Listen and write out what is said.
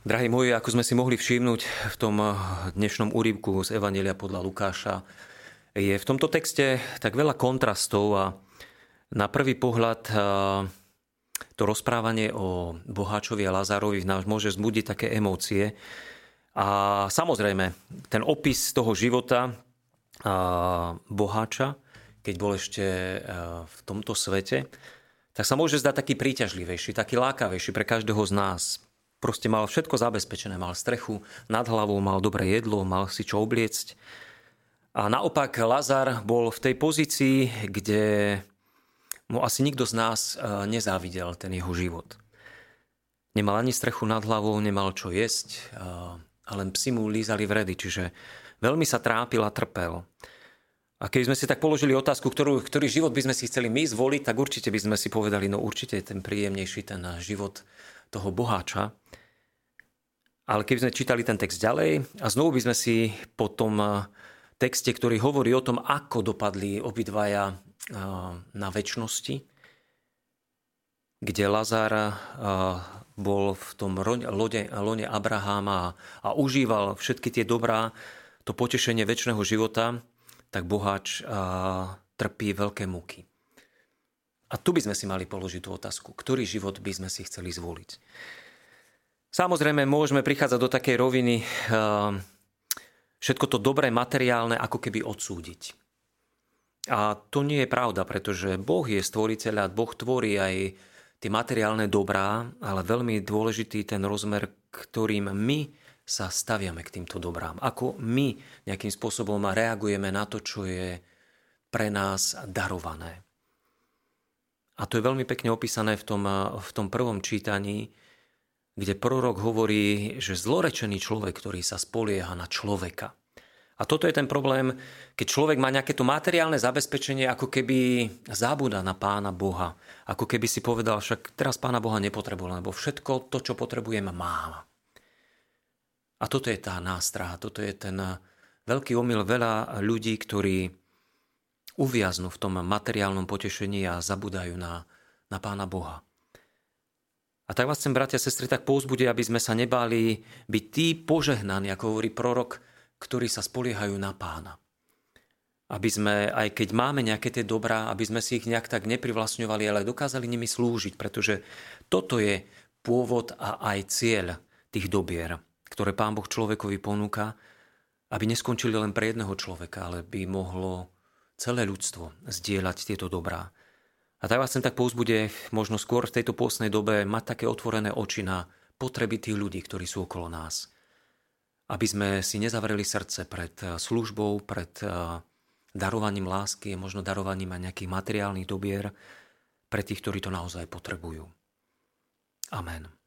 Drahí moji, ako sme si mohli všimnúť v tom dnešnom úryvku z Evanelia podľa Lukáša, je v tomto texte tak veľa kontrastov a na prvý pohľad to rozprávanie o boháčovi a Lazárovi v nás môže zbudiť také emócie. A samozrejme, ten opis toho života boháča, keď bol ešte v tomto svete, tak sa môže zdať taký príťažlivejší, taký lákavejší pre každého z nás. Proste mal všetko zabezpečené, mal strechu nad hlavou, mal dobré jedlo, mal si čo obliecť. A naopak Lazar bol v tej pozícii, kde mu asi nikto z nás e, nezávidel ten jeho život. Nemal ani strechu nad hlavou, nemal čo jesť, e, ale psi mu lízali vredy, čiže veľmi sa trápil a trpel. A keď sme si tak položili otázku, ktorú, ktorý život by sme si chceli my zvoliť, tak určite by sme si povedali, no určite je ten príjemnejší, ten život toho boháča. Ale keby sme čítali ten text ďalej a znovu by sme si po tom eh, texte, ktorý hovorí o tom, ako dopadli obidvaja eh, na väčšnosti, kde Lazar eh, bol v tom lode, lone Abraháma a užíval všetky tie dobrá, to potešenie väčšného života, tak boháč trpí veľké múky. A tu by sme si mali položiť tú otázku, ktorý život by sme si chceli zvoliť. Samozrejme, môžeme prichádzať do takej roviny ehm, všetko to dobré materiálne ako keby odsúdiť. A to nie je pravda, pretože Boh je stvoriteľ a Boh tvorí aj tie materiálne dobrá, ale veľmi dôležitý ten rozmer, ktorým my sa staviame k týmto dobrám. Ako my nejakým spôsobom reagujeme na to, čo je pre nás darované. A to je veľmi pekne opísané v tom, v tom prvom čítaní, kde prorok hovorí, že zlorečený človek, ktorý sa spolieha na človeka. A toto je ten problém, keď človek má nejaké to materiálne zabezpečenie, ako keby zabúda na pána Boha. Ako keby si povedal, však teraz pána Boha nepotrebujem, lebo všetko to, čo potrebujem, mám. A toto je tá nástraha, toto je ten veľký omyl veľa ľudí, ktorí uviaznú v tom materiálnom potešení a zabudajú na, na Pána Boha. A tak vás chcem, bratia a sestry, tak pouzbudiť, aby sme sa nebáli byť tí požehnaní, ako hovorí prorok, ktorí sa spoliehajú na pána. Aby sme, aj keď máme nejaké tie dobrá, aby sme si ich nejak tak neprivlastňovali, ale dokázali nimi slúžiť, pretože toto je pôvod a aj cieľ tých dobier, ktoré pán Boh človekovi ponúka, aby neskončili len pre jedného človeka, ale by mohlo celé ľudstvo zdieľať tieto dobrá. A tak vás chcem tak pouzbude, možno skôr v tejto pôsnej dobe mať také otvorené oči na potreby tých ľudí, ktorí sú okolo nás. Aby sme si nezavreli srdce pred eh, službou, pred eh, darovaním lásky, možno darovaním aj nejakých materiálnych dobier pre tých, ktorí to naozaj potrebujú. Amen.